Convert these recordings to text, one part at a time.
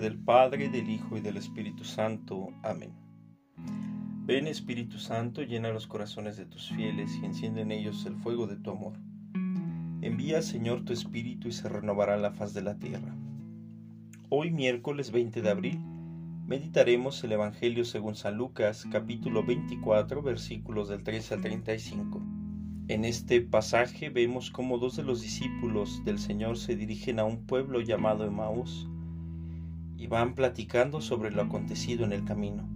del Padre, del Hijo y del Espíritu Santo. Amén. Ven Espíritu Santo, llena los corazones de tus fieles y enciende en ellos el fuego de tu amor. Envía, Señor, tu Espíritu y se renovará la faz de la tierra. Hoy, miércoles 20 de abril, meditaremos el Evangelio según San Lucas, capítulo 24, versículos del 13 al 35. En este pasaje vemos cómo dos de los discípulos del Señor se dirigen a un pueblo llamado Emaús y van platicando sobre lo acontecido en el camino.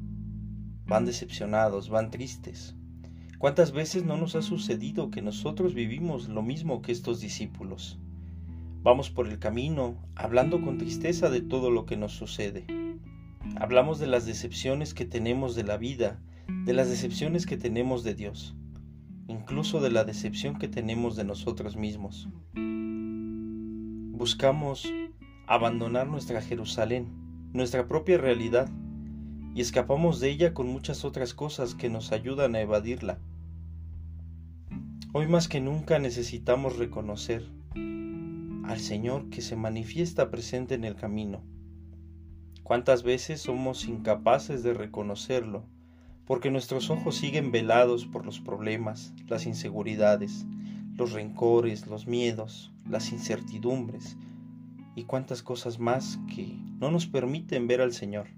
Van decepcionados, van tristes. ¿Cuántas veces no nos ha sucedido que nosotros vivimos lo mismo que estos discípulos? Vamos por el camino hablando con tristeza de todo lo que nos sucede. Hablamos de las decepciones que tenemos de la vida, de las decepciones que tenemos de Dios incluso de la decepción que tenemos de nosotros mismos. Buscamos abandonar nuestra Jerusalén, nuestra propia realidad, y escapamos de ella con muchas otras cosas que nos ayudan a evadirla. Hoy más que nunca necesitamos reconocer al Señor que se manifiesta presente en el camino. ¿Cuántas veces somos incapaces de reconocerlo porque nuestros ojos siguen velados por los problemas, las inseguridades, los rencores, los miedos, las incertidumbres y cuantas cosas más que no nos permiten ver al Señor,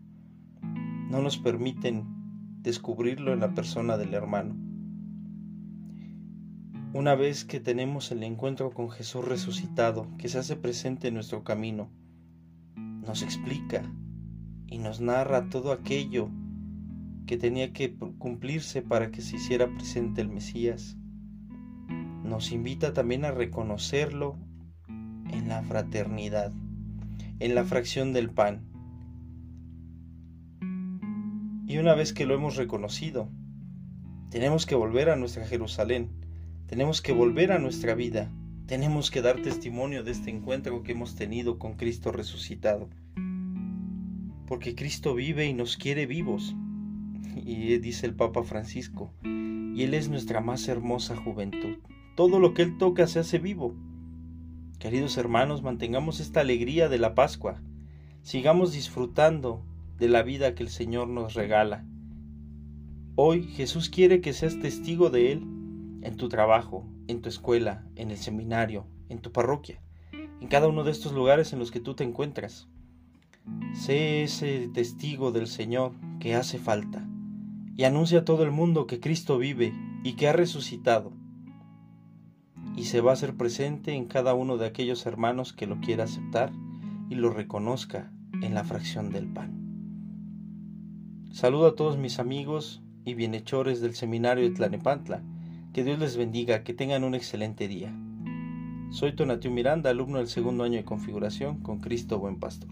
no nos permiten descubrirlo en la persona del hermano. Una vez que tenemos el encuentro con Jesús resucitado, que se hace presente en nuestro camino, nos explica y nos narra todo aquello que tenía que cumplirse para que se hiciera presente el Mesías. Nos invita también a reconocerlo en la fraternidad, en la fracción del pan. Y una vez que lo hemos reconocido, tenemos que volver a nuestra Jerusalén, tenemos que volver a nuestra vida, tenemos que dar testimonio de este encuentro que hemos tenido con Cristo resucitado. Porque Cristo vive y nos quiere vivos y dice el Papa Francisco, y Él es nuestra más hermosa juventud. Todo lo que Él toca se hace vivo. Queridos hermanos, mantengamos esta alegría de la Pascua, sigamos disfrutando de la vida que el Señor nos regala. Hoy Jesús quiere que seas testigo de Él en tu trabajo, en tu escuela, en el seminario, en tu parroquia, en cada uno de estos lugares en los que tú te encuentras. Sé ese testigo del Señor que hace falta y anuncia a todo el mundo que Cristo vive y que ha resucitado, y se va a hacer presente en cada uno de aquellos hermanos que lo quiera aceptar y lo reconozca en la fracción del pan. Saludo a todos mis amigos y bienhechores del seminario de Tlanepantla. Que Dios les bendiga, que tengan un excelente día. Soy Tonatiu Miranda, alumno del segundo año de configuración con Cristo Buen Pastor.